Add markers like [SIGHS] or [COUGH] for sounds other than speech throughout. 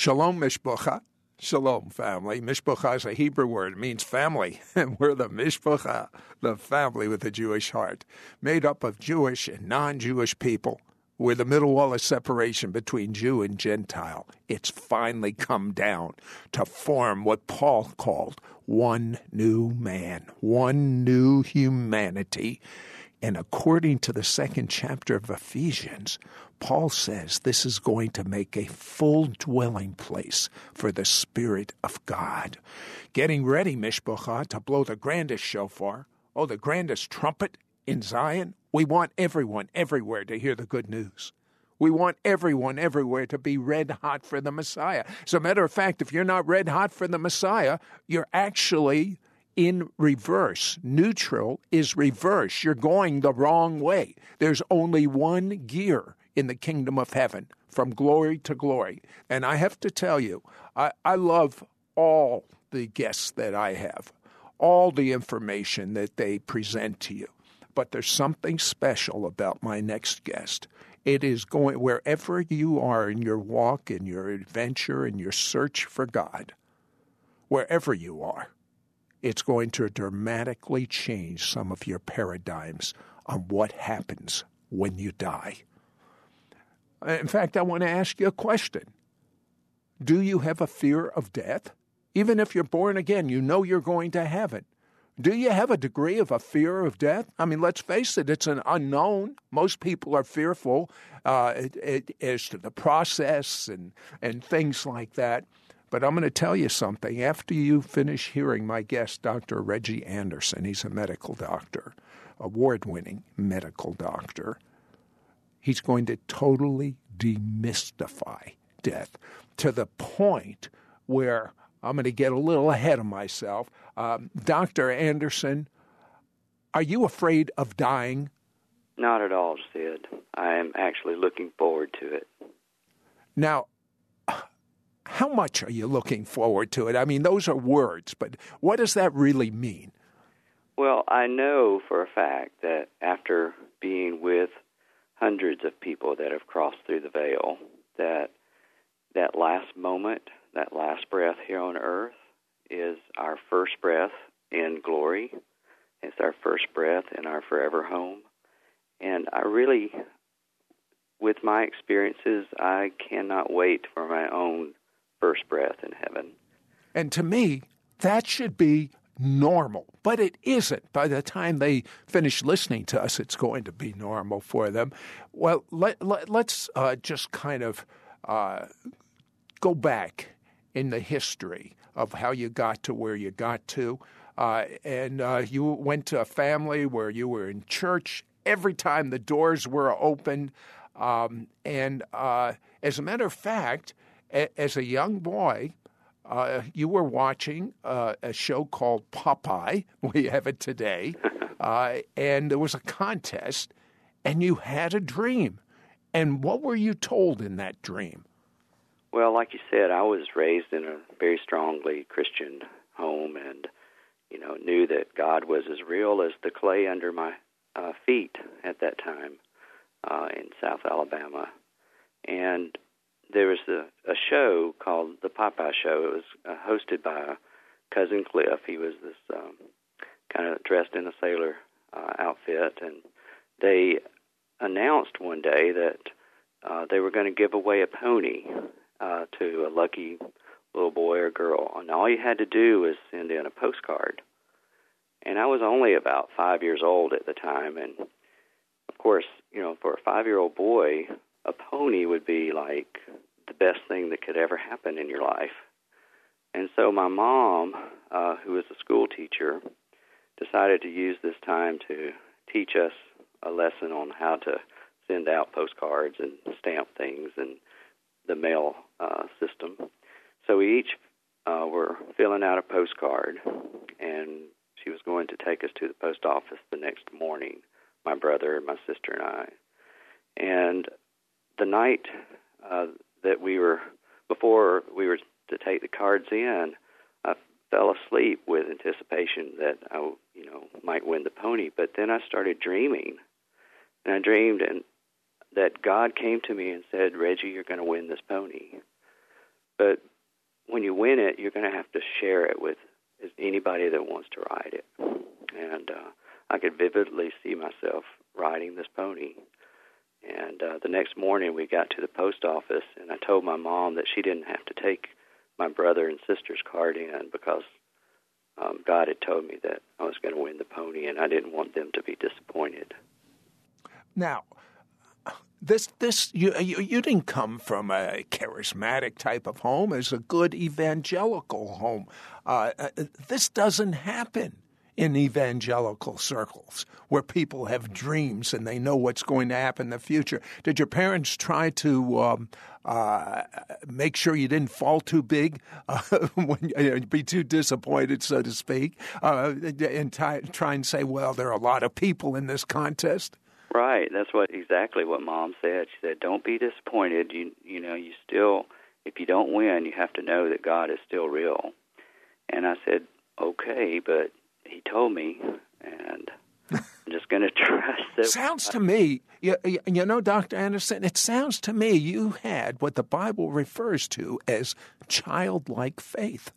Shalom Mishpacha. Shalom, family. Mishpacha is a Hebrew word. It means family. [LAUGHS] And we're the Mishpacha, the family with a Jewish heart, made up of Jewish and non Jewish people. We're the middle wall of separation between Jew and Gentile. It's finally come down to form what Paul called one new man, one new humanity. And according to the second chapter of Ephesians, Paul says this is going to make a full dwelling place for the Spirit of God. Getting ready, Mishpacha, to blow the grandest shofar, oh, the grandest trumpet in Zion. We want everyone everywhere to hear the good news. We want everyone everywhere to be red hot for the Messiah. As a matter of fact, if you're not red hot for the Messiah, you're actually in reverse. Neutral is reverse. You're going the wrong way. There's only one gear in the kingdom of heaven from glory to glory. And I have to tell you, I, I love all the guests that I have, all the information that they present to you. But there's something special about my next guest. It is going wherever you are in your walk, in your adventure, in your search for God, wherever you are, it's going to dramatically change some of your paradigms on what happens when you die. In fact, I want to ask you a question Do you have a fear of death? Even if you're born again, you know you're going to have it. Do you have a degree of a fear of death? I mean, let's face it, it's an unknown. Most people are fearful uh, it, it, as to the process and, and things like that. But I'm going to tell you something. After you finish hearing my guest, Dr. Reggie Anderson, he's a medical doctor, award winning medical doctor, he's going to totally demystify death to the point where I'm going to get a little ahead of myself. Um, Dr. Anderson, are you afraid of dying? Not at all, Sid. I am actually looking forward to it. Now, [SIGHS] how much are you looking forward to it? I mean, those are words, but what does that really mean? Well, I know for a fact that after being with hundreds of people that have crossed through the veil, that that last moment, that last breath here on earth is our first breath in glory. It's our first breath in our forever home. And I really, with my experiences, I cannot wait for my own first breath in heaven. And to me, that should be normal, but it isn't. By the time they finish listening to us, it's going to be normal for them. Well, let, let, us uh, just kind of uh, go back in the history of how you got to where you got to. Uh, and uh, you went to a family where you were in church every time the doors were open. Um, and uh, as a matter of fact, a- as a young boy, uh, you were watching uh, a show called Popeye. [LAUGHS] We have it today. [LAUGHS] Uh, and there was a contest, and you had a dream. And what were you told in that dream? Well, like you said, I was raised in a very strongly Christian home and, you know, knew that God was as real as the clay under my uh, feet at that time uh, in South Alabama. And there was a, a show called The Popeye Show. It was uh, hosted by Cousin Cliff. He was this um, kind of dressed in a sailor uh, outfit, and they announced one day that uh, they were going to give away a pony uh, to a lucky little boy or girl, and all you had to do was send in a postcard. And I was only about five years old at the time, and of course, you know, for a five-year-old boy, a pony would be like the best thing that could ever happen in your life. And so my mom, uh, who was a school teacher, decided to use this time to teach us a lesson on how to send out postcards and stamp things and the mail uh, system. So we each uh, were filling out a postcard, and she was going to take us to the post office the next morning, my brother, my sister, and I. And the night uh, that we were, before we were to take the cards in, I fell asleep with anticipation that I, you know, might win the pony. But then I started dreaming, and I dreamed, and that God came to me and said, Reggie, you're going to win this pony. but when you win it, you're going to have to share it with anybody that wants to ride it. And uh, I could vividly see myself riding this pony. And uh, the next morning, we got to the post office, and I told my mom that she didn't have to take my brother and sister's card in because um, God had told me that I was going to win the pony, and I didn't want them to be disappointed. Now, this this you, you, you didn't come from a charismatic type of home as a good evangelical home. Uh, uh, this doesn't happen in evangelical circles where people have dreams and they know what's going to happen in the future. Did your parents try to um, uh, make sure you didn't fall too big, uh, [LAUGHS] when you know, be too disappointed, so to speak, uh, and t- try and say, well, there are a lot of people in this contest? Right. That's what exactly what mom said. She said, "Don't be disappointed. You you know, you still if you don't win, you have to know that God is still real." And I said, "Okay, but he told me and I'm just going [LAUGHS] to trust that Sounds to me, you, you know, Dr. Anderson, it sounds to me you had what the Bible refers to as childlike faith.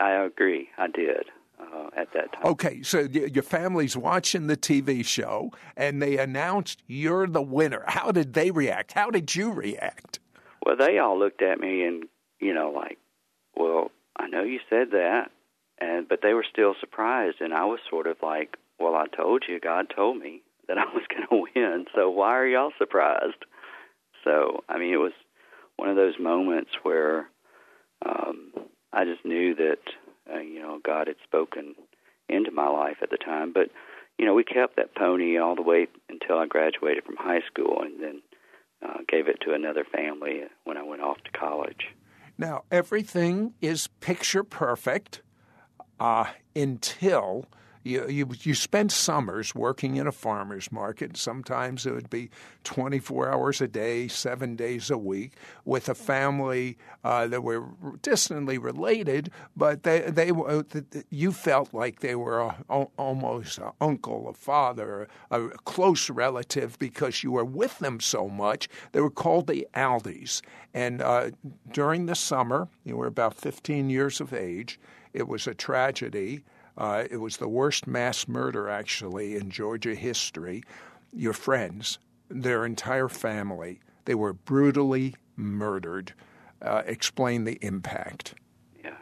I agree. I did uh, at that time. Okay, so your family's watching the TV show and they announced you're the winner. How did they react? How did you react? Well, they all looked at me and, you know, like, well, I know you said that, and but they were still surprised, and I was sort of like, well, I told you, God told me that I was [LAUGHS] going to win, so why are y'all surprised? So, I mean, it was one of those moments where um, I just knew that uh, you know, God had spoken into my life at the time. But, you know, we kept that pony all the way until I graduated from high school and then uh, gave it to another family when I went off to college. Now, everything is picture perfect uh, until you, you, you spend summers working in a farmer's market. Sometimes it would be 24 hours a day, seven days a week, with a family uh, that were distantly related, but they, they you felt like they were a, almost an uncle, a father, a close relative because you were with them so much. They were called the Aldays. And uh, during the summer, you were about 15 years of age, it was a tragedy. Uh, it was the worst mass murder, actually, in Georgia history. Your friends, their entire family, they were brutally murdered. Uh, explain the impact. Yeah.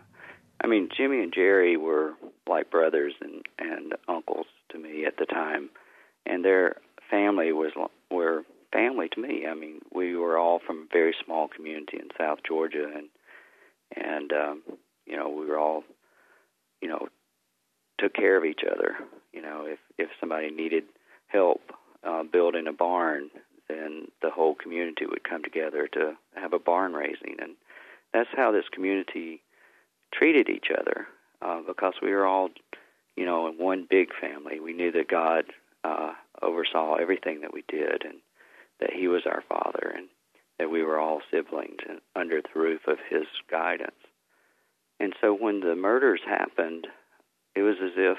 I mean, Jimmy and Jerry were like brothers and, and uncles to me at the time, and their family was were family to me. I mean, we were all from a very small community in South Georgia, and and um, you know, we were all, you know, took care of each other. You know, if if somebody needed help uh, building a barn, then the whole community would come together to have a barn raising, and that's how this community treated each other uh, because we were all, you know, in one big family. We knew that God uh, oversaw everything that we did, and that He was our Father, and that we were all siblings and under the roof of His guidance. And so when the murders happened, it was as if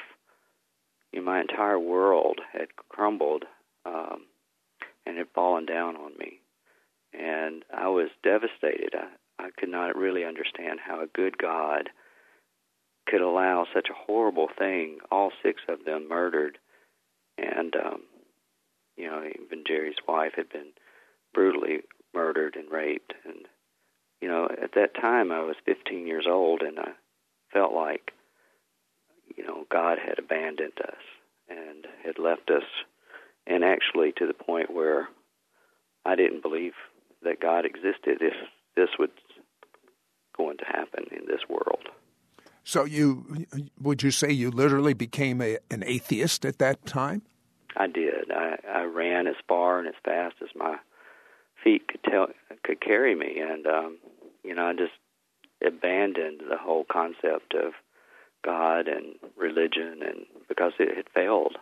you know, my entire world had crumbled um, and had fallen down on me. And I was devastated. I, I could not really understand how a good God could allow such a horrible thing, all six of them murdered. And, um, you know, even Jerry's wife had been brutally murdered and raped. And, you know, at that time I was 15 years old and I felt like you know, God had abandoned us and had left us, and actually to the point where I didn't believe that God existed if this was going to happen in this world. So you would you say you literally became a, an atheist at that time? I did. I, I ran as far and as fast as my feet could tell could carry me, and um, you know I just abandoned the whole concept of God and religion, and because it had failed.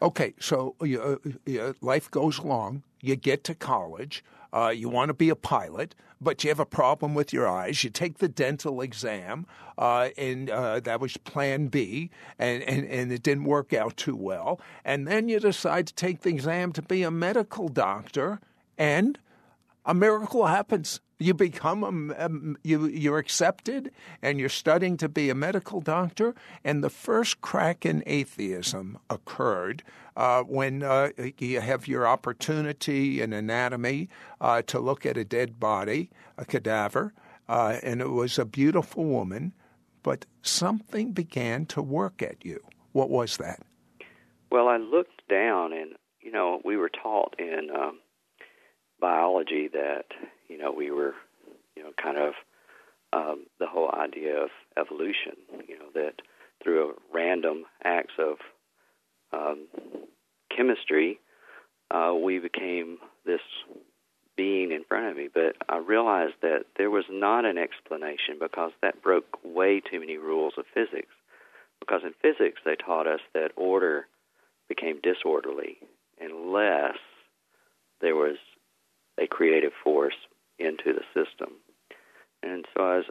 Okay, so uh, uh, life goes along. You get to college. Uh, you want to be a pilot, but you have a problem with your eyes. You take the dental exam, uh, and uh, that was plan B, and, and, and it didn't work out too well. And then you decide to take the exam to be a medical doctor, and a miracle happens. You become a, um, you you're accepted, and you're studying to be a medical doctor. And the first crack in atheism occurred uh, when uh, you have your opportunity in anatomy uh, to look at a dead body, a cadaver, uh, and it was a beautiful woman, but something began to work at you. What was that? Well, I looked down, and you know, we were taught in um, biology that you know we were you know kind of um, the whole idea of evolution. You know that through random acts of um, chemistry, uh, we became this being in front of me. But I realized that there was not an explanation because that broke way too many rules of physics. Because in physics, they taught us that order became disorderly unless there was a creative force into the system. And so I was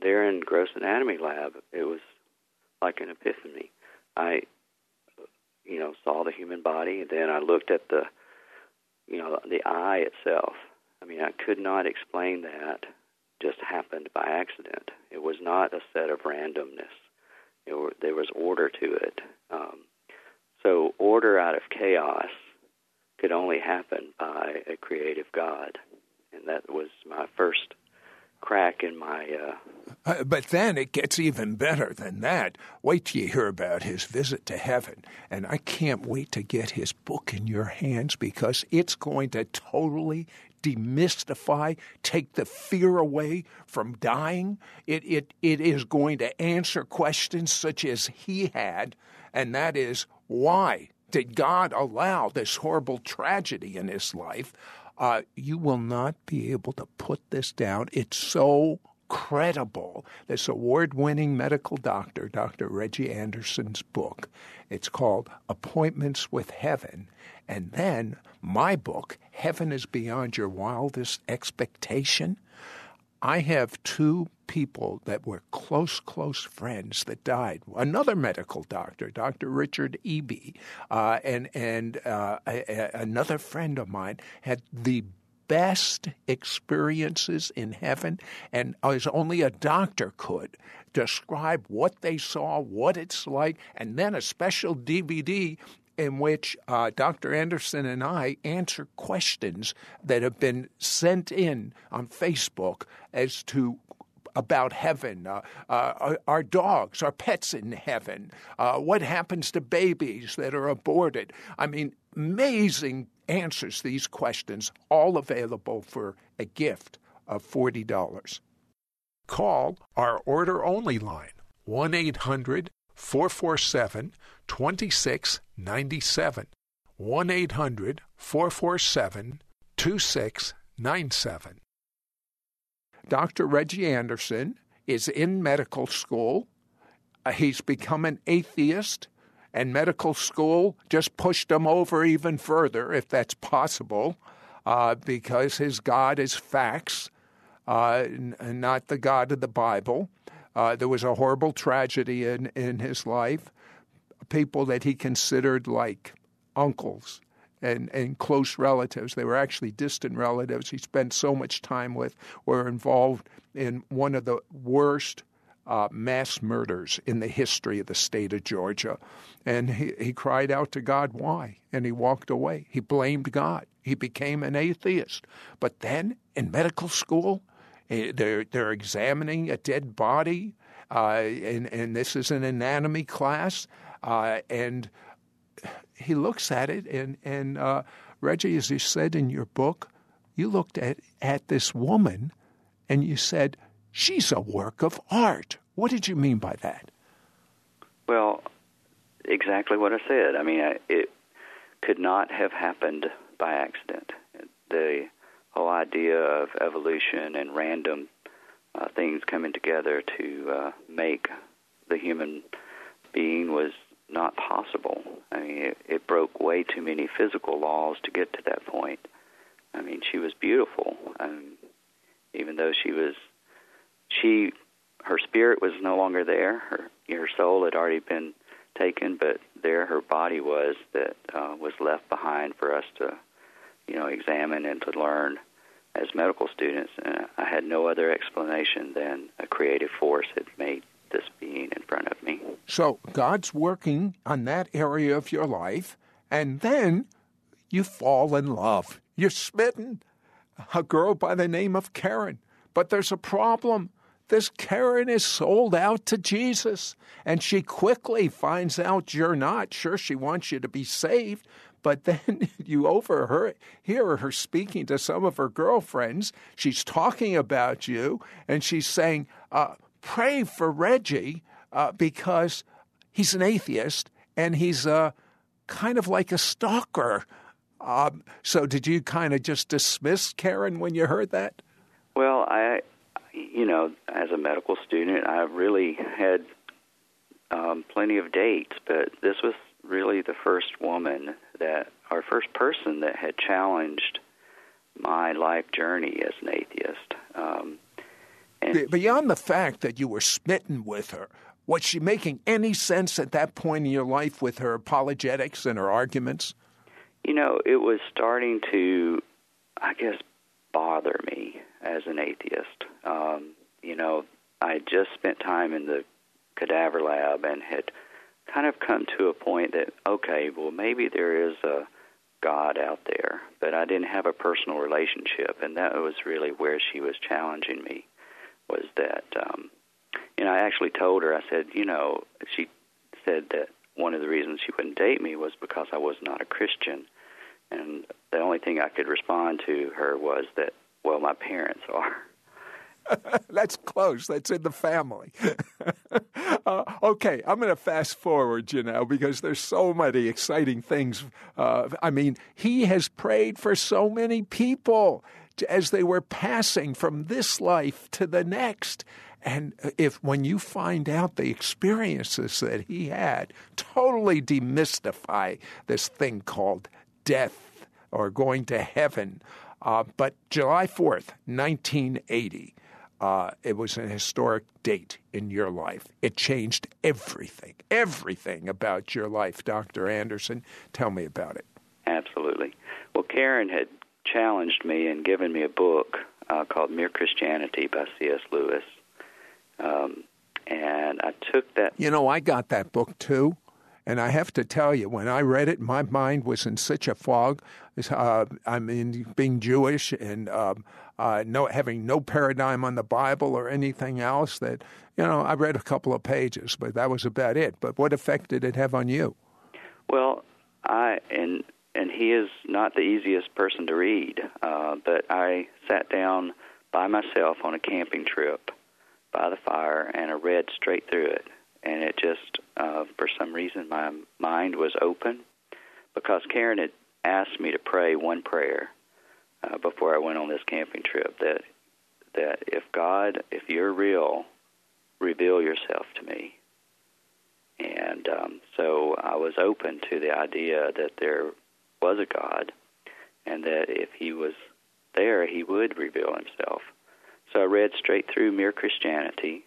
there in gross anatomy lab. It was like an epiphany. I, you know, saw the human body, and then I looked at the, you know, the eye itself. I mean, I could not explain that. Just happened by accident. It was not a set of randomness. It there was order to it. Um, so order out of chaos could only happen by a creative God, and that was my first crack in my. Uh... Uh, but then it gets even better than that. Wait till you hear about his visit to heaven, and I can't wait to get his book in your hands because it's going to totally demystify, take the fear away from dying. It it it is going to answer questions such as he had, and that is why did God allow this horrible tragedy in his life? Uh, you will not be able to put this down. It's so credible. This award winning medical doctor, Dr. Reggie Anderson's book. It's called Appointments with Heaven. And then my book, Heaven is Beyond Your Wildest Expectation. I have two people that were close, close friends that died. Another medical doctor, Dr. Richard Eby, uh, and and uh, a, a, another friend of mine had the best experiences in heaven, and as only a doctor could describe what they saw, what it's like, and then a special DVD in which uh, Dr. Anderson and I answer questions that have been sent in on Facebook as to about heaven, uh, uh, our dogs, our pets in heaven, uh, what happens to babies that are aborted. I mean, amazing answers these questions, all available for a gift of $40. Call our order only line, 1 800 447 2697. 1 800 447 2697. Dr. Reggie Anderson is in medical school. Uh, he's become an atheist, and medical school just pushed him over even further, if that's possible, uh, because his God is facts, uh, n- not the God of the Bible. Uh, there was a horrible tragedy in, in his life. People that he considered like uncles and, and close relatives. They were actually distant relatives he spent so much time with, were involved in one of the worst uh, mass murders in the history of the state of Georgia. And he, he cried out to God, why? And he walked away. He blamed God. He became an atheist. But then in medical school, they're, they're examining a dead body, uh, and, and this is an anatomy class. Uh, and he looks at it, and and uh, Reggie, as you said in your book, you looked at at this woman, and you said she's a work of art. What did you mean by that? Well, exactly what I said. I mean, it could not have happened by accident. The whole idea of evolution and random uh, things coming together to uh, make the human being was not possible. I mean, it, it broke way too many physical laws to get to that point. I mean, she was beautiful, um, even though she was, she, her spirit was no longer there. Her her soul had already been taken, but there her body was that uh, was left behind for us to, you know, examine and to learn as medical students, and I had no other explanation than a creative force had made this being in front of me. So God's working on that area of your life, and then you fall in love. You're smitten. A girl by the name of Karen. But there's a problem. This Karen is sold out to Jesus, and she quickly finds out you're not. Sure, she wants you to be saved, but then [LAUGHS] you overhear hear her speaking to some of her girlfriends. She's talking about you, and she's saying, uh, "Pray for Reggie uh, because he's an atheist and he's uh, kind of like a stalker." Um, so, did you kind of just dismiss Karen when you heard that? Well, I you know, as a medical student, I really had um, plenty of dates, but this was really the first woman that, or first person that had challenged my life journey as an atheist. Um, and Beyond the fact that you were smitten with her, was she making any sense at that point in your life with her apologetics and her arguments? You know, it was starting to, I guess, bother me as an atheist. Um, you know, I just spent time in the cadaver lab and had kind of come to a point that okay, well maybe there is a God out there, but I didn't have a personal relationship, and that was really where she was challenging me. Was that um, you know I actually told her I said you know she said that one of the reasons she wouldn't date me was because I was not a Christian, and the only thing I could respond to her was that well my parents are. [LAUGHS] That's close. That's in the family. [LAUGHS] uh, okay, I'm going to fast forward, you know, because there's so many exciting things. Uh, I mean, he has prayed for so many people as they were passing from this life to the next. And if when you find out the experiences that he had, totally demystify this thing called death or going to heaven. Uh, but July 4th, 1980, uh, it was an historic date in your life. It changed everything, everything about your life, Dr. Anderson. Tell me about it. Absolutely. Well, Karen had challenged me and given me a book uh, called Mere Christianity by C.S. Lewis. Um, and I took that. You know, I got that book too. And I have to tell you, when I read it, my mind was in such a fog. Uh, I mean, being Jewish and um, uh, no having no paradigm on the Bible or anything else. That you know, I read a couple of pages, but that was about it. But what effect did it have on you? Well, I and and he is not the easiest person to read, uh, but I sat down by myself on a camping trip by the fire and I read straight through it, and it just uh, for some reason my mind was open because Karen had asked me to pray one prayer uh, before I went on this camping trip that that if God, if you're real, reveal yourself to me. And um, so I was open to the idea that there was a God, and that if He was there, He would reveal Himself. So I read straight through Mere Christianity,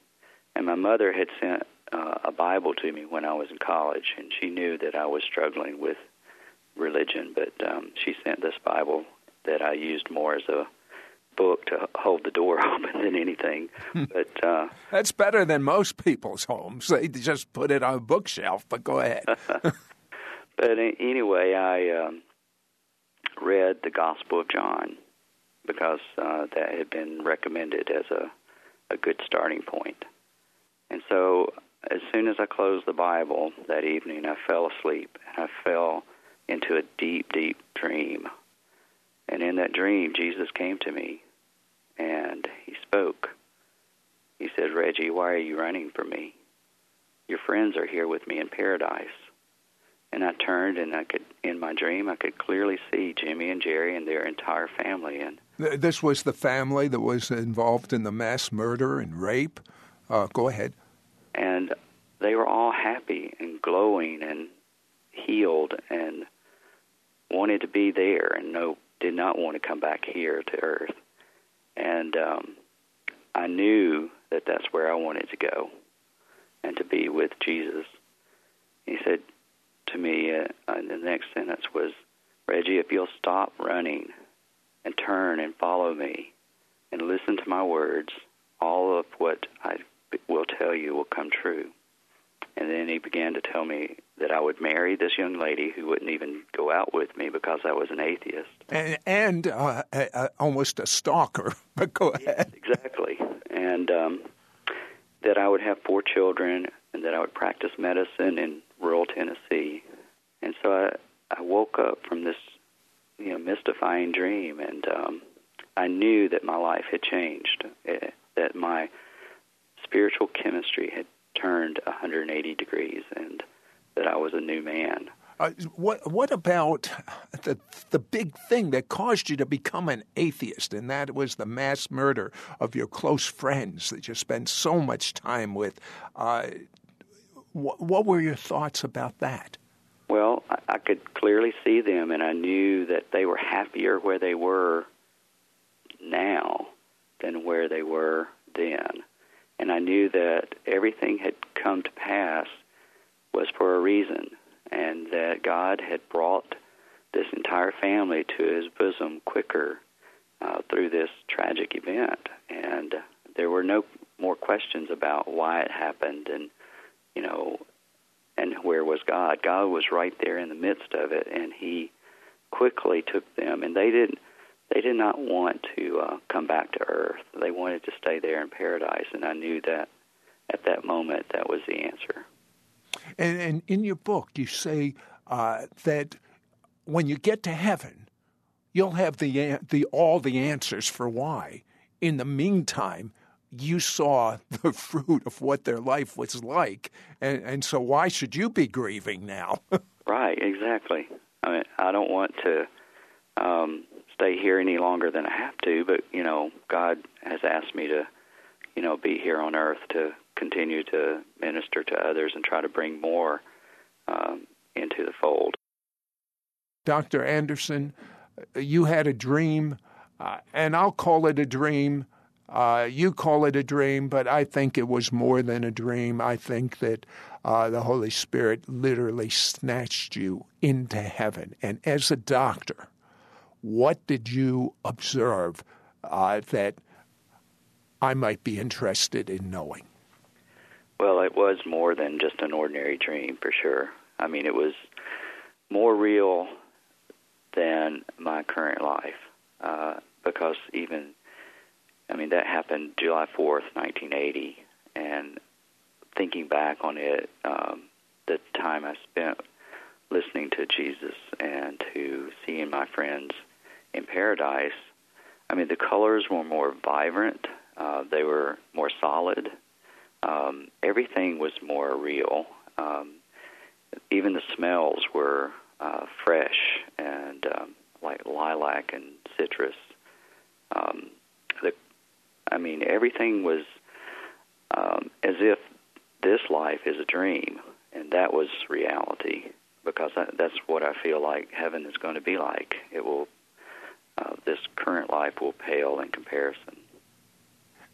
and my mother had sent uh, a Bible to me when I was in college, and she knew that I was struggling with religion, but um, she sent this Bible that I used more as a book to hold the door [LAUGHS] open than anything. But uh, that's better than most people's homes. They just put it on a bookshelf. But go ahead. [LAUGHS] [LAUGHS] but anyway, I um, read the Gospel of John because uh, that had been recommended as a a good starting point. And so, as soon as I closed the Bible that evening, I fell asleep and I fell into a deep, deep dream and in that dream, Jesus came to me and he spoke. He said, Reggie, why are you running from me? Your friends are here with me in paradise. And I turned and I could, in my dream, I could clearly see Jimmy and Jerry and their entire family. And this was the family that was involved in the mass murder and rape. Uh, go ahead. And they were all happy and glowing and healed and wanted to be there and know did not want to come back here to Earth. And um, I knew that that's where I wanted to go and to be with Jesus. He said to me, uh, the next sentence was, Reggie, if you'll stop running and turn and follow me and listen to my words, all of what I will tell you will come true. And then he began to tell me that I would marry this young lady who wouldn't even go out with me because I was an atheist. And, and uh, almost a stalker. [LAUGHS] But go ahead. Yes, exactly. And um, that I would have four children and that I would practice medicine in rural Tennessee. And so I, I woke up from this, you know, mystifying dream, and um, I knew that my life had changed, uh, that my spiritual chemistry had turned 180 degrees, and that I was a new man. Uh, what what about the the big thing that caused you to become an atheist, and that was the mass murder of your close friends that you spent so much time with? Uh, what, what were your thoughts about that? Well, I, I could clearly see them, and I knew that they were happier where they were now than where they were then. And I knew that everything had come to pass was for a reason, and that God had brought this entire family to his bosom quicker uh, through this tragic event. And there were no more questions about why it happened and, you know, and where was God. God was right there in the midst of it, and he quickly took them, and they didn't they did not want to uh, come back to earth. They wanted to stay there in paradise, and I knew that at that moment that was the answer. And, and in your book, you say uh, that when you get to heaven, you'll have the the all the answers for why. In the meantime, you saw [LAUGHS] the fruit of what their life was like, and, and so why should you be grieving now? [LAUGHS] right, exactly. I mean, I don't want to um, stay here any longer than I have to, but you know, God has asked me to, you know, be here on earth to continue to minister to others and try to bring more um, into the fold. Dr. Anderson, you had a dream, uh, and I'll call it a dream. Uh, you call it a dream, but I think it was more than a dream. I think that uh, the Holy Spirit literally snatched you into heaven. And as a doctor, what did you observe uh, that I might be interested in knowing? Well, it was more than just an ordinary dream, for sure. I mean, it was more real than my current life uh, because even, I mean, that happened July 4th, 1980, and thinking back on it, um, the time I spent listening to Jesus and to seeing my friends in Paradise, I mean, the colors were more vibrant. Uh, they were more solid. Um, everything was more real. Um, even the smells were uh, fresh and um, like lilac and citrus. Um, the, I mean, everything was um, as if this life is a dream, and that was reality because that's what I feel like heaven is going to be like. It will uh, this current life will pale in comparison.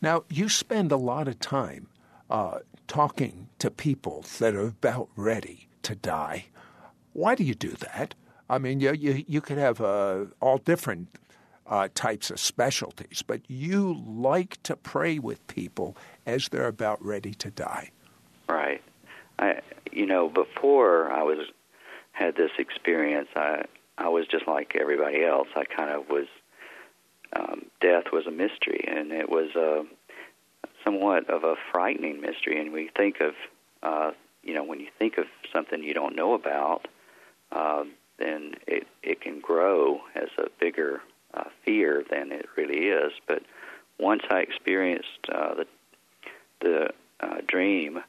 Now, you spend a lot of time uh, talking to people that are about ready to die. Why do you do that? I mean, you, you, you could have uh, all different uh, types of specialties, but you like to pray with people as they're about ready to die. Right. I, you know, before I was had this experience, I I was just like everybody else. I kind of was. Um, death was a mystery, and it was a somewhat of a frightening mystery. And we think of, uh, you know, when you think of something you don't know about, uh, then it it can grow as a bigger uh, fear than it really is. But once I experienced uh, the the uh, dream,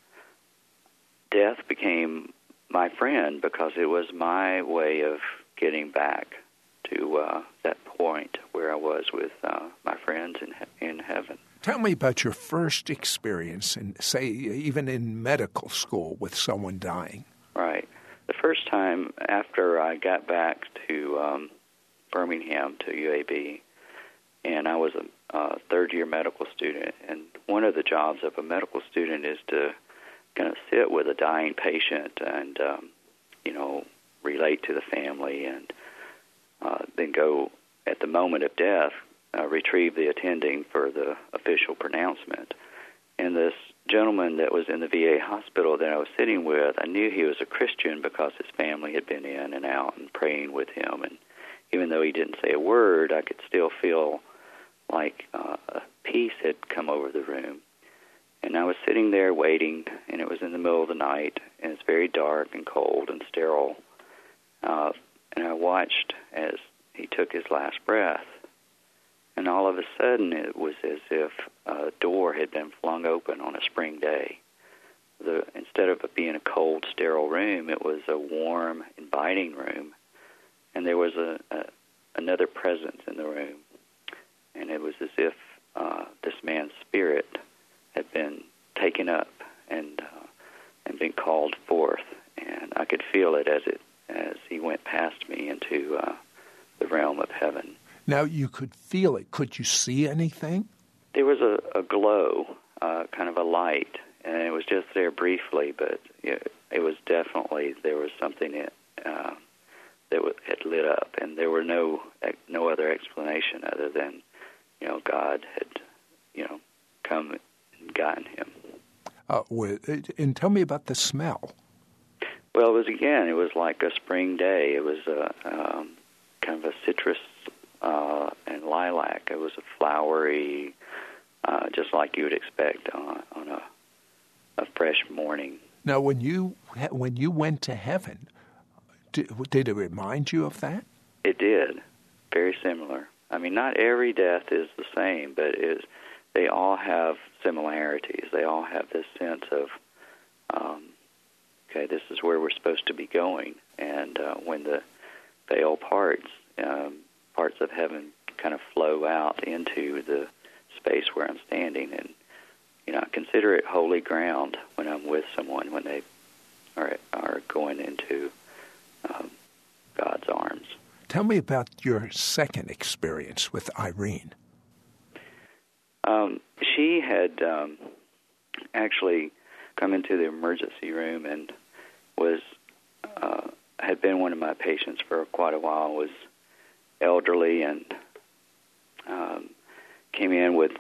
death became my friend because it was my way of getting back to uh, that point where I was with uh, my friends in in heaven. Tell me about your first experience, in, say, even in medical school with someone dying. Right. The first time after I got back to um, Birmingham to UAB, and I was a uh, third year medical student, and one of the jobs of a medical student is to kind of sit with a dying patient and um, you know relate to the family and uh, then go at the moment of death, uh, retrieve the attending for the official pronouncement. And this gentleman that was in the VA hospital that I was sitting with, I knew he was a Christian because his family had been in and out and praying with him. And even though he didn't say a word, I could still feel like uh, a peace had come over the room. And I was sitting there waiting, and it was in the middle of the night, and it's very dark and cold and sterile. Uh, and I watched as he took his last breath. And all of a sudden, it was as if a door had been flung open on a spring day. The, instead of it being a cold, sterile room, it was a warm, inviting room. And there was a, a another presence in the room. And it was as if uh, this man's spirit had been taken up and uh, and been called forth, and I could feel it as it as he went past me into uh, the realm of heaven. Now you could feel it. Could you see anything? There was a, a glow, uh, kind of a light, and it was just there briefly, but it, it was definitely there was something that uh, that was, had lit up, and there were no no other explanation other than you know God had you know come and gotten him. Uh, and tell me about the smell. Well, it was again. It was like a spring day. It was a um, kind of a citrus uh, and lilac. It was a flowery, uh, just like you would expect on, on a a fresh morning. Now, when you when you went to heaven, did, did it remind you of that? It did. Very similar. I mean, not every death is the same, but is they all have similarities. They all have this sense of, um, okay, this is where we're supposed to be going. And uh, when the veil parts, um, parts of heaven kind of flow out into the space where I'm standing, and you know, I consider it holy ground when I'm with someone when they are are going into um, God's arms. Tell me about your second experience with Irene. Um, she had um, actually come into the emergency room and was uh, had been one of my patients for quite a while. Was elderly and um, came in with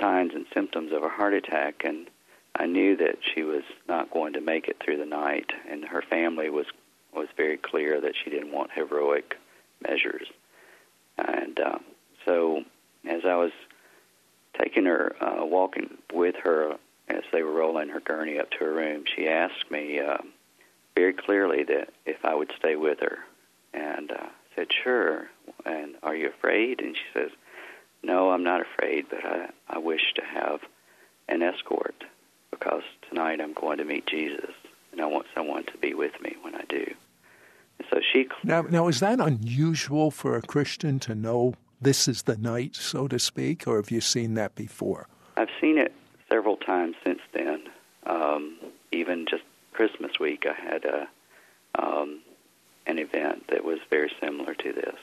signs and symptoms of a heart attack, and I knew that she was not going to make it through the night. And her family was was very clear that she didn't want heroic measures. And uh, so, as I was taking her, uh, walking with her as they were rolling her gurney up to her room, she asked me uh, very clearly that if I would stay with her, and uh, said, "Sure." And are you afraid? And she says, "No, I'm not afraid, but I I wish to have an escort because tonight I'm going to meet Jesus, and I want someone to be with me when I do." And so she now now is that unusual for a Christian to know this is the night, so to speak, or have you seen that before? I've seen it several times since then. Um, even just Christmas week, I had a um, an event that was very similar to this.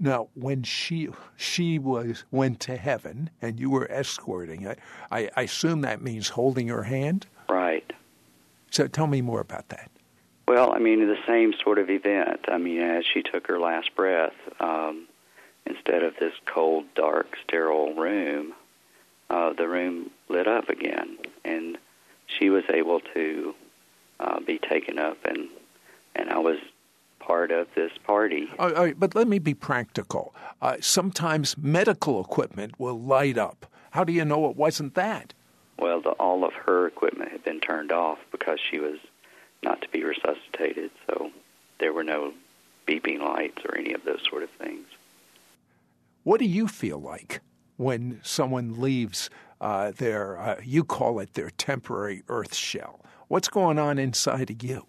Now, when she she was went to heaven and you were escorting, I, I, I assume that means holding her hand. Right. So tell me more about that. Well, I mean, the same sort of event. I mean, as she took her last breath, um, instead of this cold, dark, sterile room, uh, the room lit up again, and she was able to uh, be taken up, and and I was part of this party. All right, but let me be practical. Uh, sometimes medical equipment will light up. How do you know it wasn't that? Well, the, all of her equipment had been turned off because she was not to be resuscitated, so there were no beeping lights or any of those sort of things. What do you feel like when someone leaves uh, their, uh, you call it their temporary earth shell? What's going on inside of you?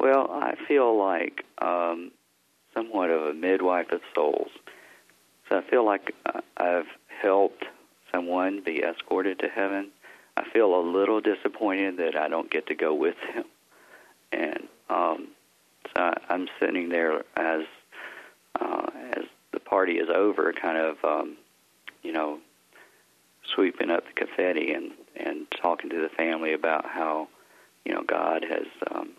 Well, I feel like um, somewhat of a midwife of souls. So I feel like uh, I've helped someone be escorted to heaven. I feel a little disappointed that I don't get to go with them. And um, so I, I'm sitting there as uh, as the party is over, kind of, um, you know, sweeping up the confetti and and talking to the family about how, you know, God has, um,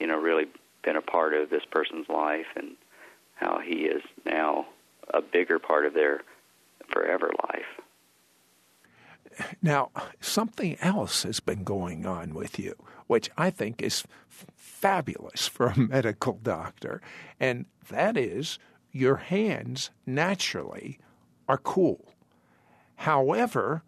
you know, really been a part of this person's life and how he is now a bigger part of their forever life. Now, something else has been going on with you, which I think is f- fabulous for a [LAUGHS] medical doctor, and that is your hands naturally are cool. However,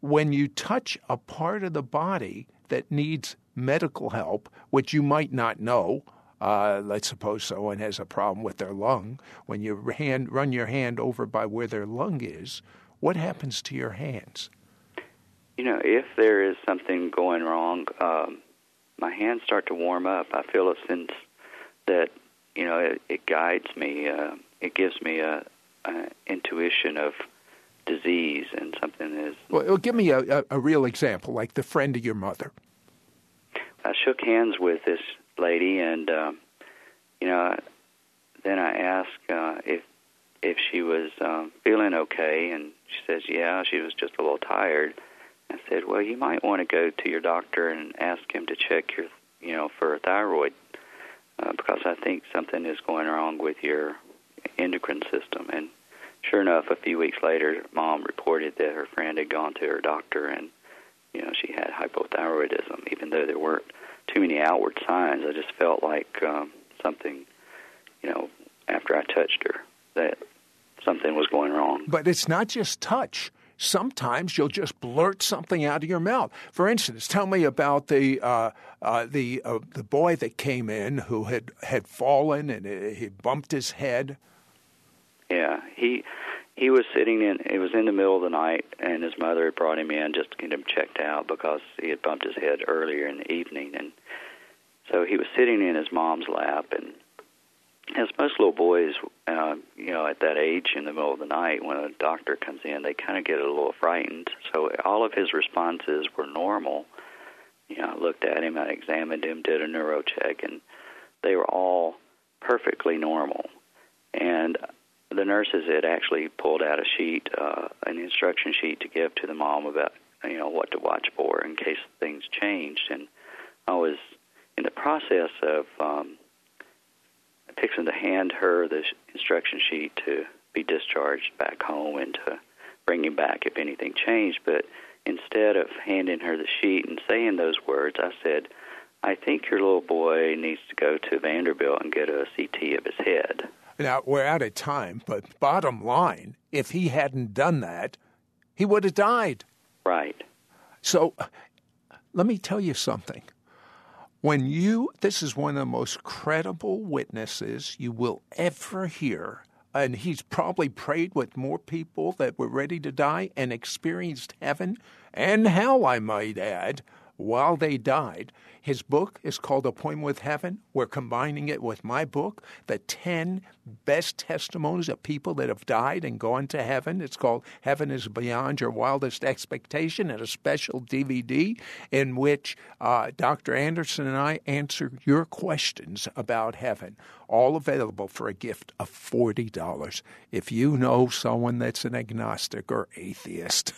when you touch a part of the body that needs medical help, which you might not know, uh, let's suppose someone has a problem with their lung. When you hand, run your hand over by where their lung is, what happens to your hands? You know, if there is something going wrong, um, my hands start to warm up. I feel a sense that you know it, it guides me. Uh, it gives me a, a intuition of disease and something is. Well, give me a, a, a real example, like the friend of your mother. I shook hands with this lady, and um, you know, then I asked uh, if if she was um, feeling okay, and she says, "Yeah, she was just a little tired." I said, "Well, you might want to go to your doctor and ask him to check your, you know, for a thyroid, uh, because I think something is going wrong with your endocrine system." And sure enough, a few weeks later, mom reported that her friend had gone to her doctor and you know she had hypothyroidism, even though there weren't too many outward signs. I just felt like um, something, you know, after I touched her, that something was going wrong. But it's not just touch. Sometimes you'll just blurt something out of your mouth. For instance, tell me about the uh, uh, the uh, the boy that came in who had had fallen and he bumped his head. Yeah, he he was sitting in it was in the middle of the night and his mother had brought him in just to get him checked out because he had bumped his head earlier in the evening. And so he was sitting in his mom's lap and as most little boys uh you know at that age in the middle of the night when a doctor comes in they kind of get a little frightened. So all of his responses were normal. You know I looked at him I examined him did a neuro check and they were all perfectly normal. And the nurses had actually pulled out a sheet, uh, an instruction sheet to give to the mom about you know what to watch for in case things changed. And I was in the process of um, fixing to hand her the instruction sheet to be discharged back home and to bring him back if anything changed. But instead of handing her the sheet and saying those words, I said, I think your little boy needs to go to Vanderbilt and get a CT of his head. Now, we're out of time, but bottom line, if he hadn't done that, he would have died. Right. So let me tell you something. When you, this is one of the most credible witnesses you will ever hear. And he's probably prayed with more people that were ready to die and experienced heaven and hell, I might add, while they died. His book is called A Appointment with Heaven. We're combining it with my book, The 10 Best Testimonies of People That Have Died and Gone to Heaven. It's called Heaven is Beyond Your Wildest Expectation, and a special DVD in which uh, Dr. Anderson and I answer your questions about heaven. All available for a gift of $40. If you know someone that's an agnostic or atheist,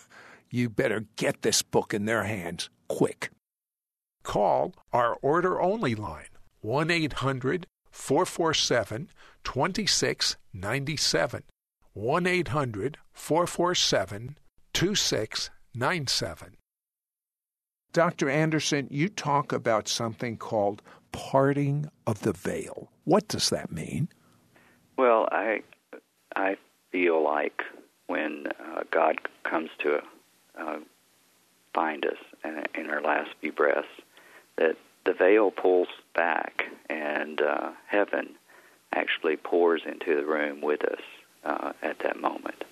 you better get this book in their hands quick. Call our order only line 1 800 447 2697. 1 800 447 2697. Dr. Anderson, you talk about something called parting of the veil. What does that mean? Well, I I feel like when uh, God comes to uh, find us in, in our last few breaths, that the veil pulls back and uh, heaven actually pours into the room with us uh, at that moment.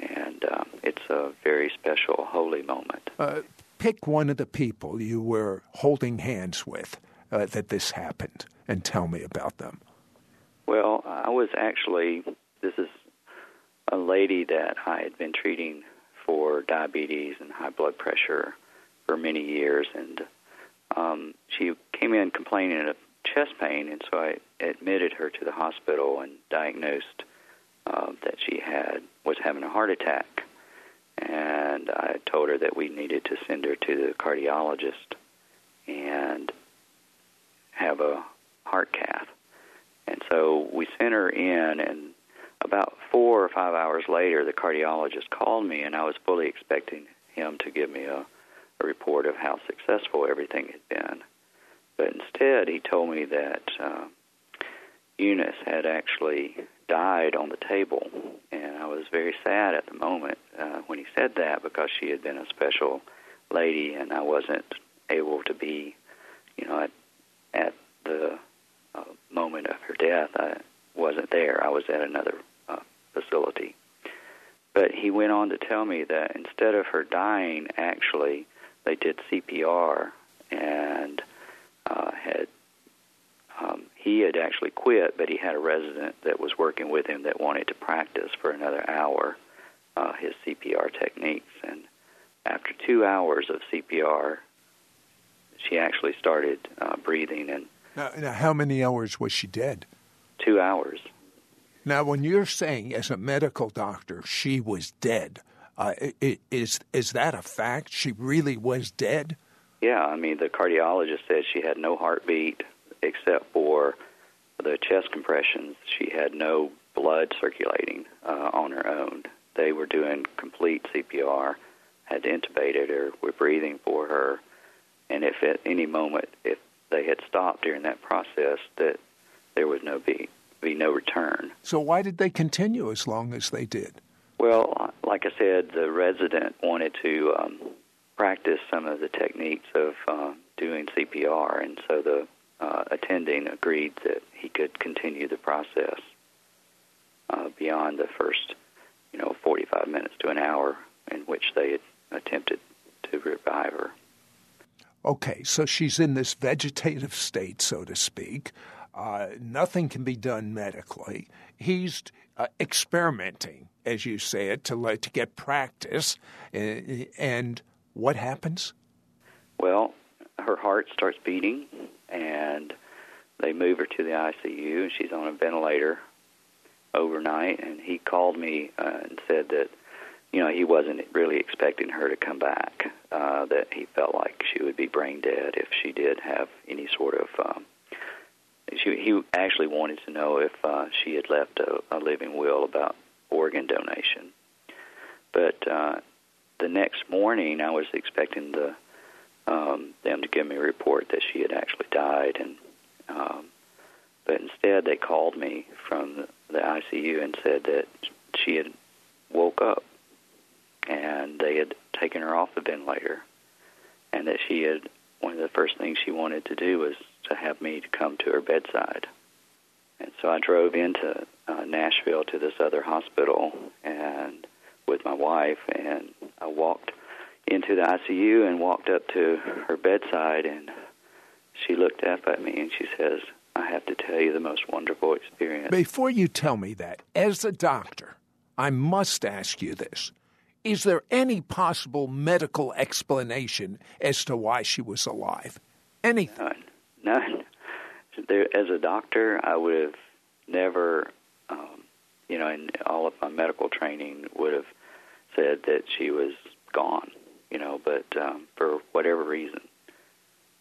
And um, it's a very special, holy moment. Uh, pick one of the people you were holding hands with uh, that this happened and tell me about them. Well, I was actually, this is a lady that I had been treating for diabetes and high blood pressure for many years, and um, she came in complaining of chest pain, and so I admitted her to the hospital and diagnosed uh, that she had was having a heart attack. And I told her that we needed to send her to the cardiologist and have a heart cath. And so we sent her in, and about four or five hours later, the cardiologist called me, and I was fully expecting him to give me a, a report of how successful everything had been. But instead, he told me that uh, Eunice had actually died on the table, and I was very sad at the moment uh, when he said that because she had been a special lady, and I wasn't able to be, you know, at, at the uh, moment of her death. I wasn't there. I was at another facility. But he went on to tell me that instead of her dying, actually, they did CPR and uh, had um, he had actually quit, but he had a resident that was working with him that wanted to practice for another hour uh, his CPR techniques. And after two hours of CPR, she actually started uh, breathing. And now, now, how many hours was she dead? Two hours. Now, when you're saying as a medical doctor she was dead, uh, is is that a fact? She really was dead? Yeah, I mean the cardiologist said she had no heartbeat except for the chest compressions. She had no blood circulating uh, on her own. They were doing complete CPR, had intubated her, were breathing for her, and if at any moment if they had stopped during that process, that there was no be be no return. So why did they continue as long as they did? Well, like I said, the resident wanted to um, practice some of the techniques of uh, doing CPR, and so the uh, attending agreed that he could continue the process uh, beyond the first, you know, 45 minutes to an hour in which they had attempted to revive her. Okay, so she's in this vegetative state, so to speak. Uh, nothing can be done medically. He's uh, experimenting, as you say it, to let, to get practice. Uh, and what happens? Well, her heart starts beating, and they move her to the ICU, and she's on a ventilator overnight. And he called me uh, and said that you know he wasn't really expecting her to come back. Uh, that he felt like she would be brain dead if she did have any sort of. Um, she, he actually wanted to know if uh, she had left a, a living will about organ donation. But uh, the next morning, I was expecting the um, them to give me a report that she had actually died, and um, but instead they called me from the, ICU and said that she had woke up and they had taken her off the ventilator, and that she had one of the first things she wanted to do was to have me to come to her bedside. And so I drove into uh, Nashville to this other hospital and with my wife, and I walked into the ICU and walked up to her bedside, and she looked up at me and she says, I have to tell you the most wonderful experience. Before you tell me that, as a doctor, I must ask you this. Is there any possible medical explanation as to why she was alive? Anything? None. None. There, as a doctor, I would have never, um, you know, in all of my medical training, would have said that she was gone you know, but um, for whatever reason,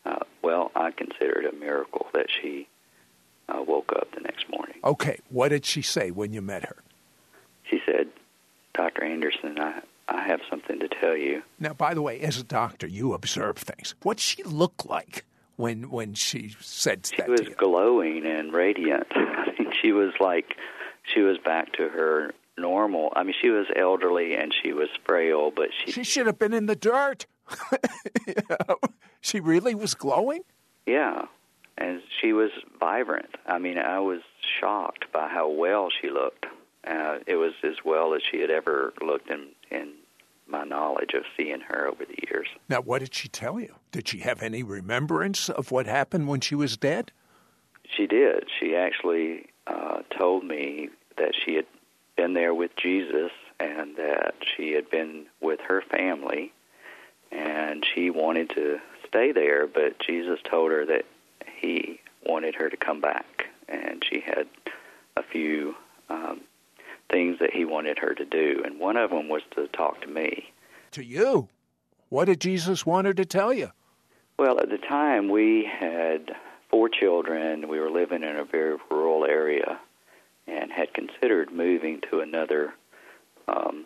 uh, well, I consider it a miracle that she uh, woke up the next morning. Okay, what did she say when you met her? She said, Dr. Anderson, I, I have something to tell you. Now, by the way, as a doctor, you observe things. What she look like when when she said she that? She was glowing and radiant. [LAUGHS] I think she was like she was back to her normal. I mean, she was elderly and she was frail, but she she should have been in the dirt. you [LAUGHS] know? She really was glowing. Yeah, and she was vibrant. I mean, I was shocked by how well she looked. Uh, it was as well as she had ever looked in in my knowledge of seeing her over the years. Now, what did she tell you? Did she have any remembrance of what happened when she was dead? She did. She actually uh, told me that she had been there with Jesus and that she had been with her family and she wanted to stay there, but Jesus told her that he wanted her to come back and she had a few um, things that he wanted her to do, and one of them was to talk to me. To you? What did Jesus want her to tell you? Well, at the time, we had four children. We were living in a very rural area and had considered moving to another um,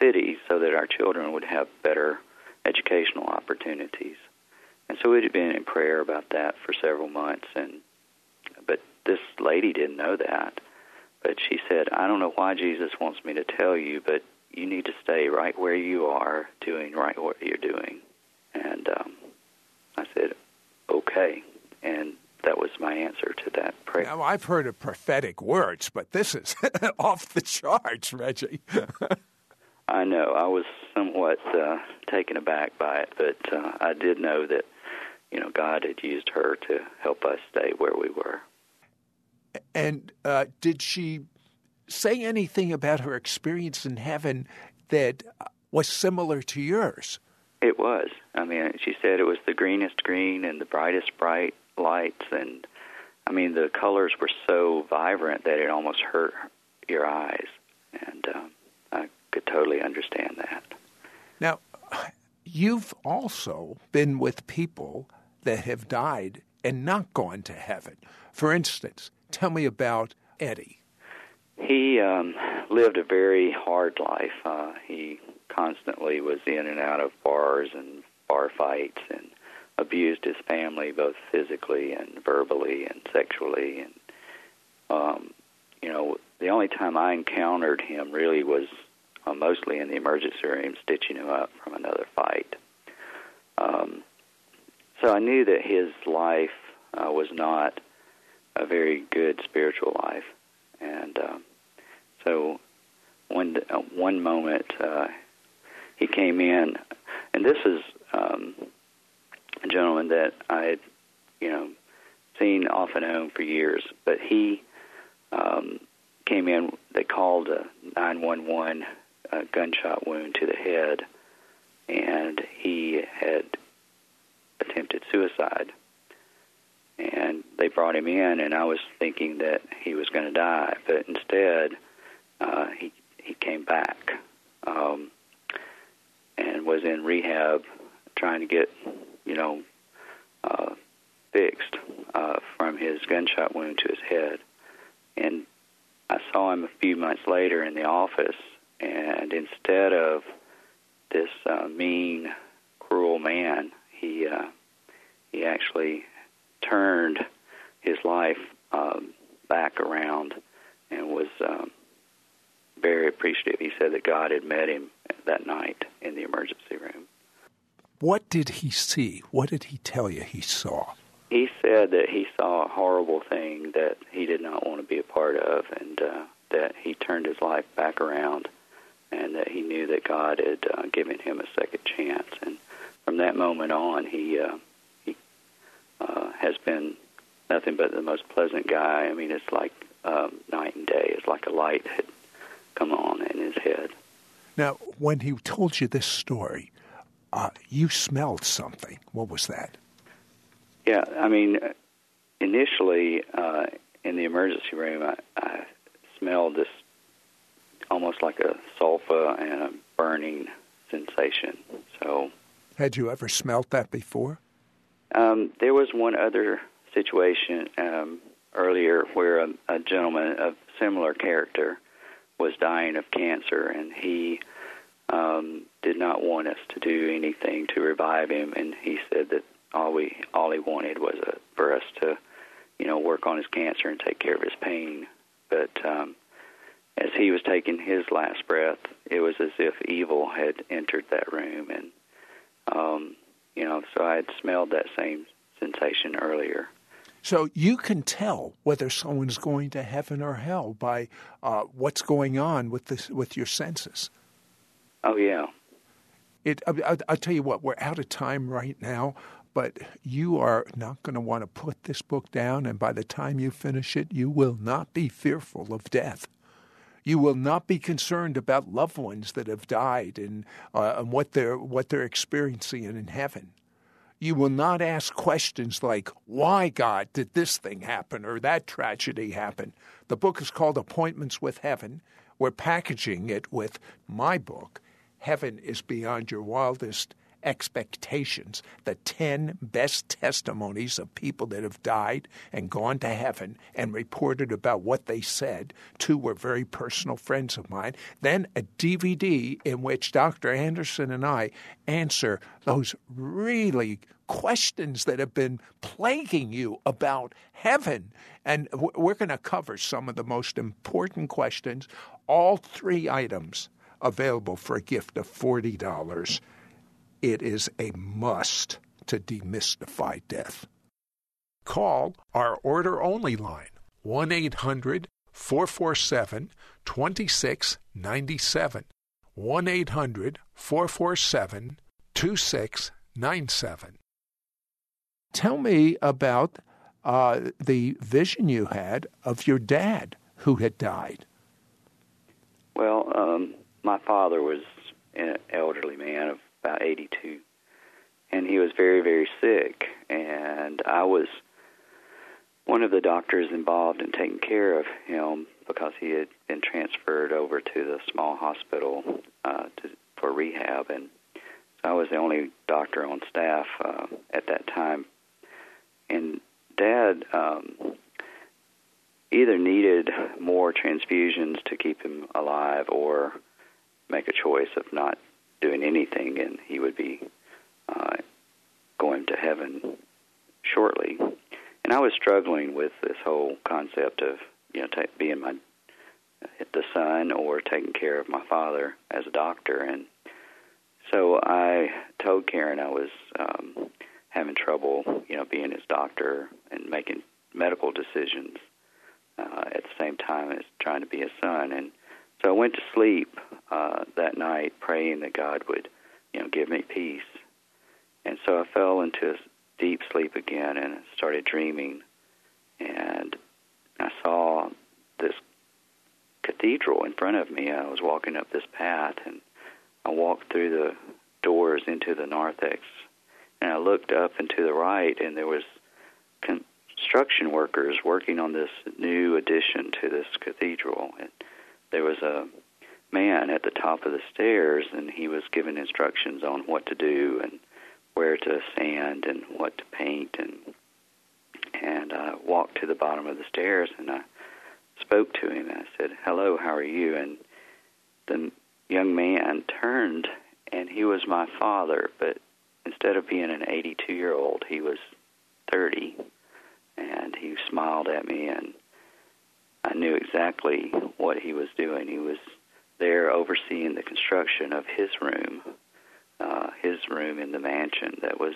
city so that our children would have better educational opportunities. And so we had been in prayer about that for several months, and but this lady didn't know that. But she said, "I don't know why Jesus wants me to tell you, but you need to stay right where you are, doing right what you're doing." And um, I said, "Okay." And that was my answer to that prayer. Now, I've heard of prophetic words, but this is [LAUGHS] off the charts, Reggie. [LAUGHS] I know. I was somewhat uh, taken aback by it, but uh, I did know that, you know, God had used her to help us stay where we were. And uh, did she say anything about her experience in heaven that was similar to yours? It was. I mean, she said it was the greenest green and the brightest bright lights, and I mean, the colors were so vibrant that it almost hurt your eyes. And um, I could totally understand that. Now, you've also been with people that have died and not gone to heaven. For instance, tell me about Eddie. He um, lived a very hard life. Uh, he constantly was in and out of bars and bar fights and abused his family both physically and verbally and sexually and um you know the only time I encountered him really was uh, mostly in the emergency room stitching him up from another fight um so I knew that his life uh, was not a very good spiritual life and um so one uh, one moment uh he came in and this is um a gentleman that I had, you know, seen off and on for years, but he um, came in. They called a 911 gunshot wound to the head, and he had attempted suicide. And they brought him in, and I was thinking that he was going to die, but instead, uh, he he came back um, and was in rehab, trying to get you know, uh, fixed uh, from his gunshot wound to his head. And I saw him a few months later in the office, and instead of this uh, mean, cruel man, he uh, he actually turned his life um, back around and was um, very appreciative. He said that God had met him that night in the emergency room. What did he see? What did he tell you he saw? He said that he saw a horrible thing that he did not want to be a part of, and uh, that he turned his life back around, and that he knew that God had uh, given him a second chance. And from that moment on, he uh, he uh, has been nothing but the most pleasant guy. I mean, it's like um, night and day. It's like a light had come on in his head. Now, when he told you this story, uh, you smelled something. What was that? Yeah, I mean, initially uh, in the emergency room, I, I smelled this almost like a sulfur and a burning sensation. So, had you ever smelled that before? Um, there was one other situation um, earlier where a, a gentleman of similar character was dying of cancer, and he um, did not want us to do anything to revive him, and he said that all we all he wanted was a, for us to, you know, work on his cancer and take care of his pain. But um, as he was taking his last breath, it was as if evil had entered that room, and um, you know, so I had smelled that same sensation earlier. So you can tell whether someone's going to heaven or hell by uh, what's going on with this with your senses. Oh yeah. It. I, I'll tell you what. We're out of time right now, but you are not going to want to put this book down, and by the time you finish it, you will not be fearful of death. You will not be concerned about loved ones that have died and, uh, and what they're what they're experiencing in heaven. You will not ask questions like, "Why God did this thing happen or that tragedy happen?" The book is called Appointments with Heaven. We're packaging it with my book Heaven is Beyond Your Wildest expectations. The 10 best testimonies of people that have died and gone to heaven and reported about what they said. Two were very personal friends of mine. Then a DVD in which Dr. Anderson and I answer those really questions that have been plaguing you about heaven. And we're going to cover some of the most important questions, all three items available for a gift of $40 it is a must to demystify death. Call our order only line 1 800 447 2697. 1 800 447 2697. Tell me about uh, the vision you had of your dad who had died. Well, um, my father was an elderly man of about 82. And he was very, very sick. And I was one of the doctors involved in taking care of him because he had been transferred over to the small hospital uh, to, for rehab. And I was the only doctor on staff uh, at that time. And Dad um, either needed more transfusions to keep him alive or make a choice of not doing anything, and he would be uh, going to heaven shortly. And I was struggling with this whole concept of you know t- being my the son or taking care of my father as a doctor, and so I told Karen I was um, having trouble, you know, being his doctor and making medical decisions uh, at the same time as trying to be his son, and so I went to sleep uh, that night praying that God would, you know, give me peace. And so I fell into a deep sleep again and started dreaming. And I saw this cathedral in front of me. I was walking up this path and I walked through the doors into the narthex. And I looked up and to the right and there was construction workers working on this new addition to this cathedral. And there was a man at the top of the stairs, and he was given instructions on what to do and where to sand and what to paint. And and I walked to the bottom of the stairs and I spoke to him. And I said, "Hello, how are you?" And the young man turned, and he was my father, but instead of being an 82 year old, he was 30. And he smiled at me and I knew exactly what he was doing. He was there overseeing the construction of his room, uh, his room in the mansion that was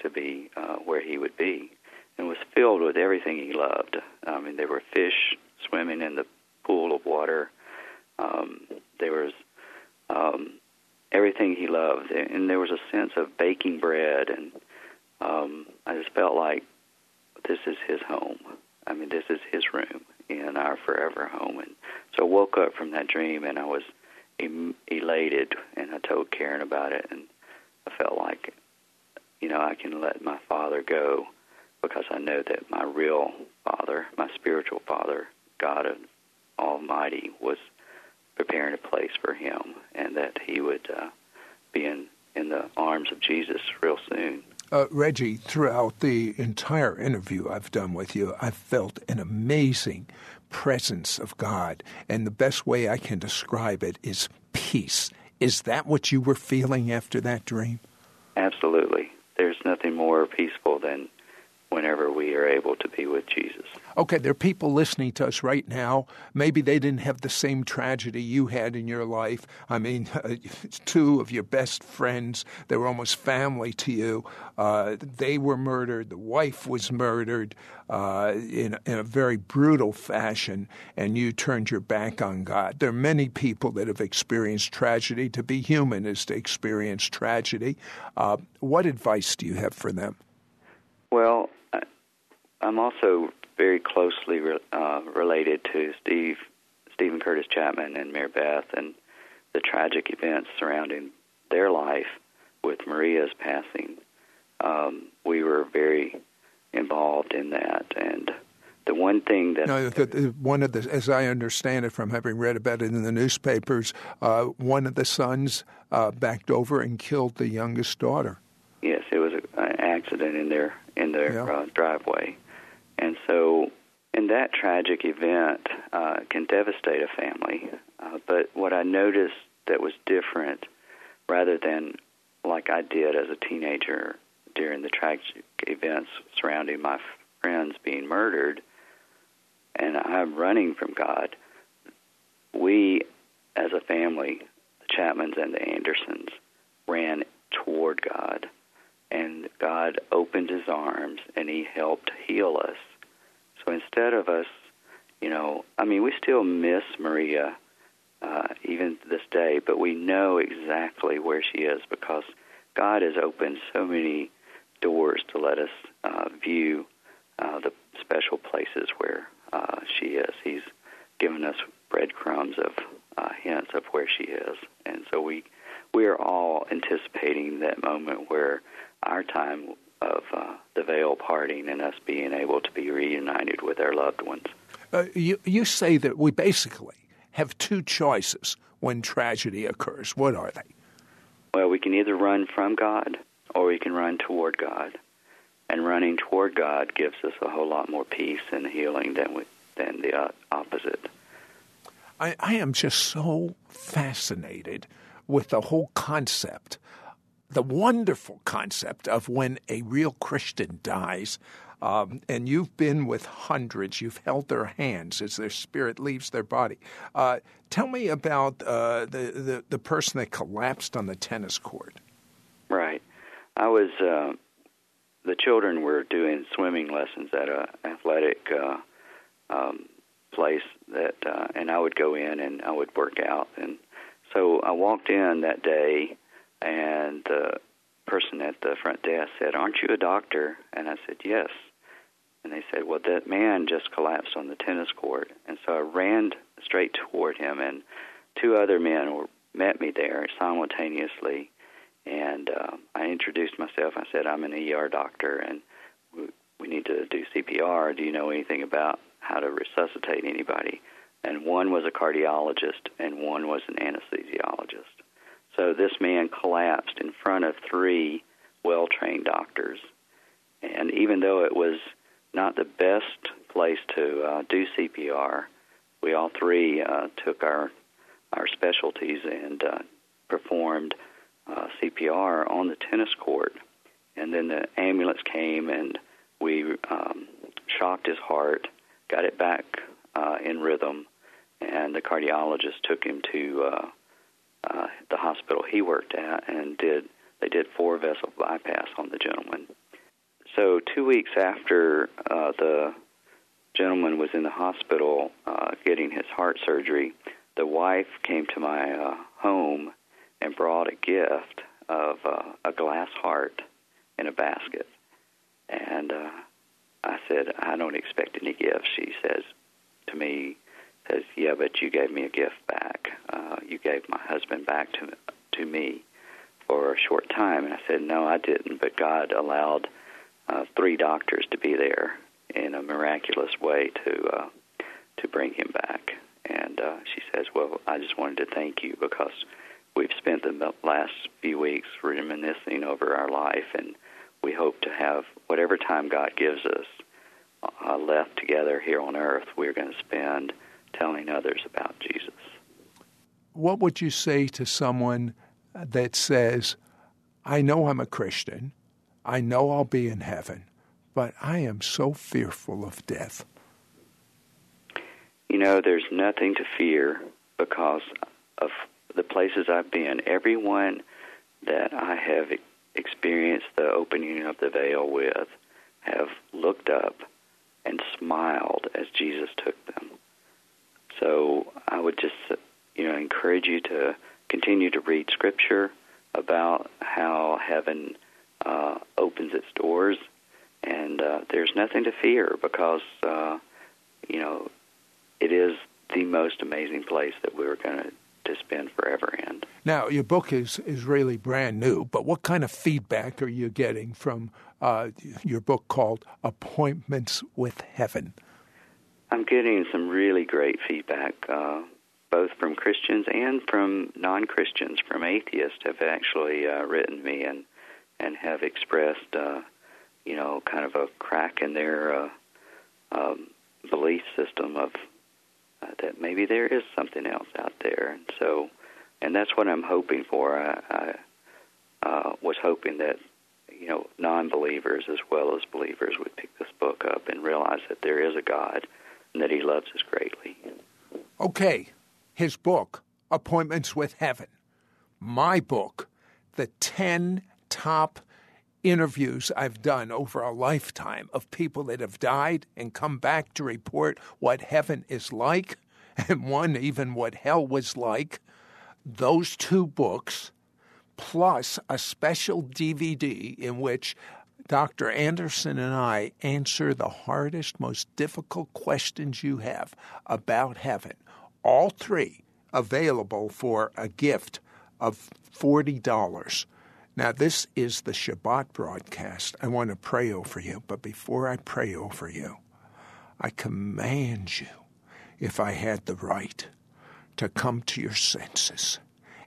to be uh, where he would be, and was filled with everything he loved. I mean, there were fish swimming in the pool of water. Um, there was um, everything he loved, and there was a sense of baking bread, and um, I just felt like this is his home. I mean, this is his room, in our forever home. And so I woke up from that dream and I was em- elated, and I told Karen about it, and I felt like, you know, I can let my father go because I know that my real father, my spiritual father, God Almighty, was preparing a place for him, and that he would uh, be in in the arms of Jesus real soon. Uh, Reggie, throughout the entire interview I've done with you, I've felt an amazing presence of God. And the best way I can describe it is peace. Is that what you were feeling after that dream? Absolutely. There's nothing more peaceful than whenever we are able to be with Jesus. Okay, there are people listening to us right now. Maybe they didn't have the same tragedy you had in your life. I mean, [LAUGHS] uh, two of your best friends, they were almost family to you. Uh, they were murdered. The wife was murdered uh, in, in a very brutal fashion, and you turned your back on God. There are many people that have experienced tragedy. To be human is to experience tragedy. Uh, what advice do you have for them? Well, I'm also very closely re- uh, related to Steve, Steven Curtis Chapman and Mary Beth, and the tragic events surrounding their life with Maria's passing. Um, we were very involved in that, and the one thing that no, the, the, one of the, as I understand it from having read about it in the newspapers, uh, one of the sons uh, backed over and killed the youngest daughter. Yes, it was a, an accident in their in their Yeah. uh, driveway, and so and that tragic event uh, can devastate a family. Uh, but what I noticed that was different, rather than like I did as a teenager during the tragic events surrounding my friends being murdered, and I'm running from God. We, as a family, the Chapmans and the Andersons, ran toward God and God opened his arms and he helped heal us. Instead of us, you know, I mean, we still miss Maria uh, even to this day, but we know exactly where she is because God has opened so many doors to let us uh, view uh, the special places where uh, she is. He's given us breadcrumbs of uh, hints of where she is, and so we we are all anticipating that moment where our time of uh, the veil parting and us being able to be reunited with our loved ones. Uh, you, you say that we basically have two choices when tragedy occurs. What are they? Well, we can either run from God or we can run toward God. And running toward God gives us a whole lot more peace and healing than we, than the uh, opposite. I, I am just so fascinated with the whole concept, the wonderful concept of when a real Christian dies. Um, and you've been with hundreds, you've held their hands as their spirit leaves their body. Uh, tell me about uh, the, the, the person that collapsed on the tennis court. Right. I was. Uh, the children were doing swimming lessons at a athletic uh, um, place that, uh, and I would go in and I would work out. And so I walked in that day, and the person at the front desk said, "Aren't you a doctor?" And I said, "Yes." And they said, "Well, that man just collapsed on the tennis court." And so I ran straight toward him, and two other men were, met me there simultaneously. And uh, I introduced myself. I said, I'm an ER doctor, and we, we need to do CPR. Do you know anything about how to resuscitate anybody? And one was a cardiologist, and one was an anesthesiologist. So this man collapsed in front of three well trained doctors. And even though it was not the best place to uh, do CPR, we all three uh, took our our specialties and uh, performed uh, CPR on the tennis court. And then the ambulance came and we um, shocked his heart, got it back uh, in rhythm, and the cardiologist took him to uh, the hospital he worked at and did they did four vessel bypass on the gentleman. So two weeks after uh, the gentleman was in the hospital uh, getting his heart surgery, the wife came to my uh, home and brought a gift of uh, a glass heart in a basket. And uh, I said, I don't expect any gifts. She says to me, says, Yeah, but you gave me a gift back. Uh, you gave my husband back to to me for a short time. And I said, No, I didn't. But God allowed uh, three doctors to be there in a miraculous way to uh, to bring him back. And uh, she says, Well, I just wanted to thank you because we've spent the last few weeks reminiscing over our life, and we hope to have whatever time God gives us uh, left together here on earth, we're going to spend telling others about Jesus. What would you say to someone that says, I know I'm a Christian, I know I'll be in heaven, but I am so fearful of death? You know, there's nothing to fear because of the places I've been. Everyone that I have experienced the opening of the veil with have looked up and smiled as Jesus took them. So I would just, you know, encourage you to continue to read Scripture about how heaven uh, opens its doors, and uh, there's nothing to fear because, uh, you know, it is the most amazing place that we're going to to spend forever in. Now, your book is, is really brand new, but what kind of feedback are you getting from uh, your book called Appointments with Heaven? I'm getting some really great feedback, uh, both from Christians and from non-Christians, from atheists, have actually uh, written me and and have expressed, uh, you know, kind of a crack in their uh, um, belief system of uh, that maybe there is something else out there, and so, and that's what I'm hoping for. I, I uh, was hoping that you know non-believers as well as believers would pick this book up and realize that there is a God and that He loves us greatly. Okay, his book, Appointments with Heaven. My book, the ten top interviews I've done over a lifetime of people that have died and come back to report what heaven is like, [LAUGHS] and one even what hell was like. Those two books, plus a special DVD in which Dr. Anderson and I answer the hardest, most difficult questions you have about heaven. All three available for a gift of $40. Now, this is the Shabbat broadcast. I want to pray over you, but before I pray over you, I command you, if I had the right, to come to your senses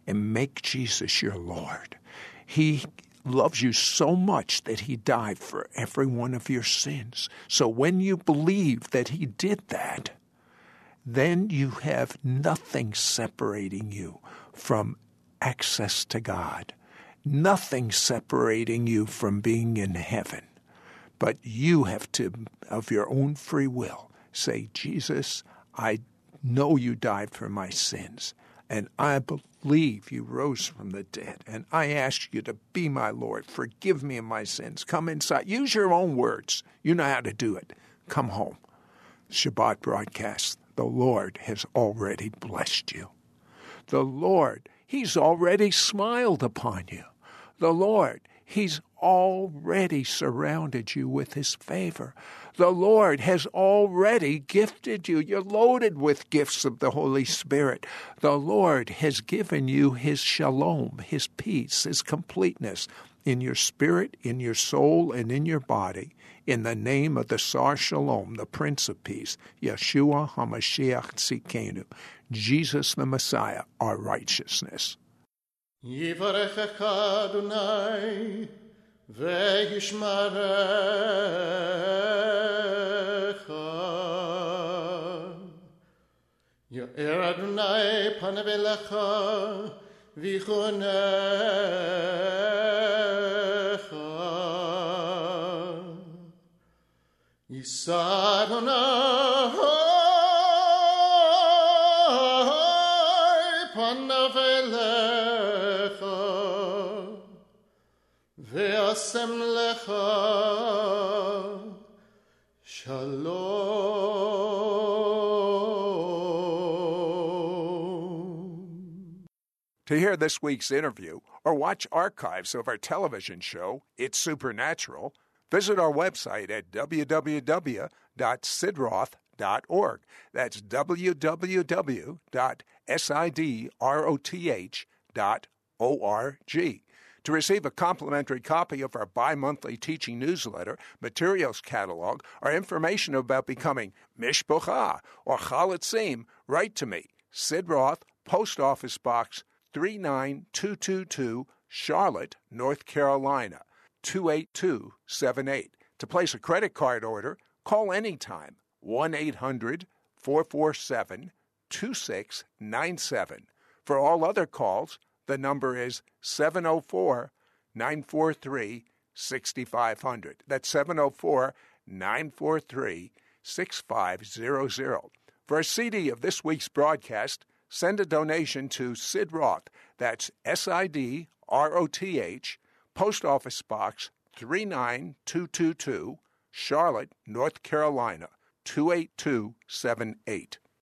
and make Jesus your Lord. He loves you so much that he died for every one of your sins. So when you believe that he did that, then you have nothing separating you from access to God nothing separating you from being in heaven. But you have to, of your own free will, say, Jesus, I know you died for my sins, and I believe you rose from the dead, and I ask you to be my Lord. Forgive me of my sins. Come inside. Use your own words. You know how to do it. Come home. Shabbat broadcast. The Lord has already blessed you. The Lord, He's already smiled upon you the Lord. He's already surrounded you with His favor. The Lord has already gifted you. You're loaded with gifts of the Holy Spirit. The Lord has given you His shalom, His peace, His completeness in your spirit, in your soul, and in your body, in the name of the Sar Shalom, the Prince of Peace, Yeshua HaMashiach Tzidkenu, Jesus the Messiah, our righteousness. Er Adonai panavelecha vichunecha. Yisa Adonai panavelecha ve'asem lecha shalom. To hear this week's interview or watch archives of our television show, It's Supernatural, visit our website at www.sidroth.org. That's www.sidroth.org. To receive a complimentary copy of our bi monthly teaching newsletter, materials catalog, or information about becoming Mishpocha or Chalutzim, write to me, Sid Roth, Post Office Box 39222, Charlotte, North Carolina 28278. To place a credit card order, call anytime 1 800 447 2697. For all other calls, the number is 704 943 6500. That's 704 943 6500. For a CD of this week's broadcast, send a donation to Sid Roth. That's S I D R O T H, Post Office Box 39222, Charlotte, North Carolina 28278.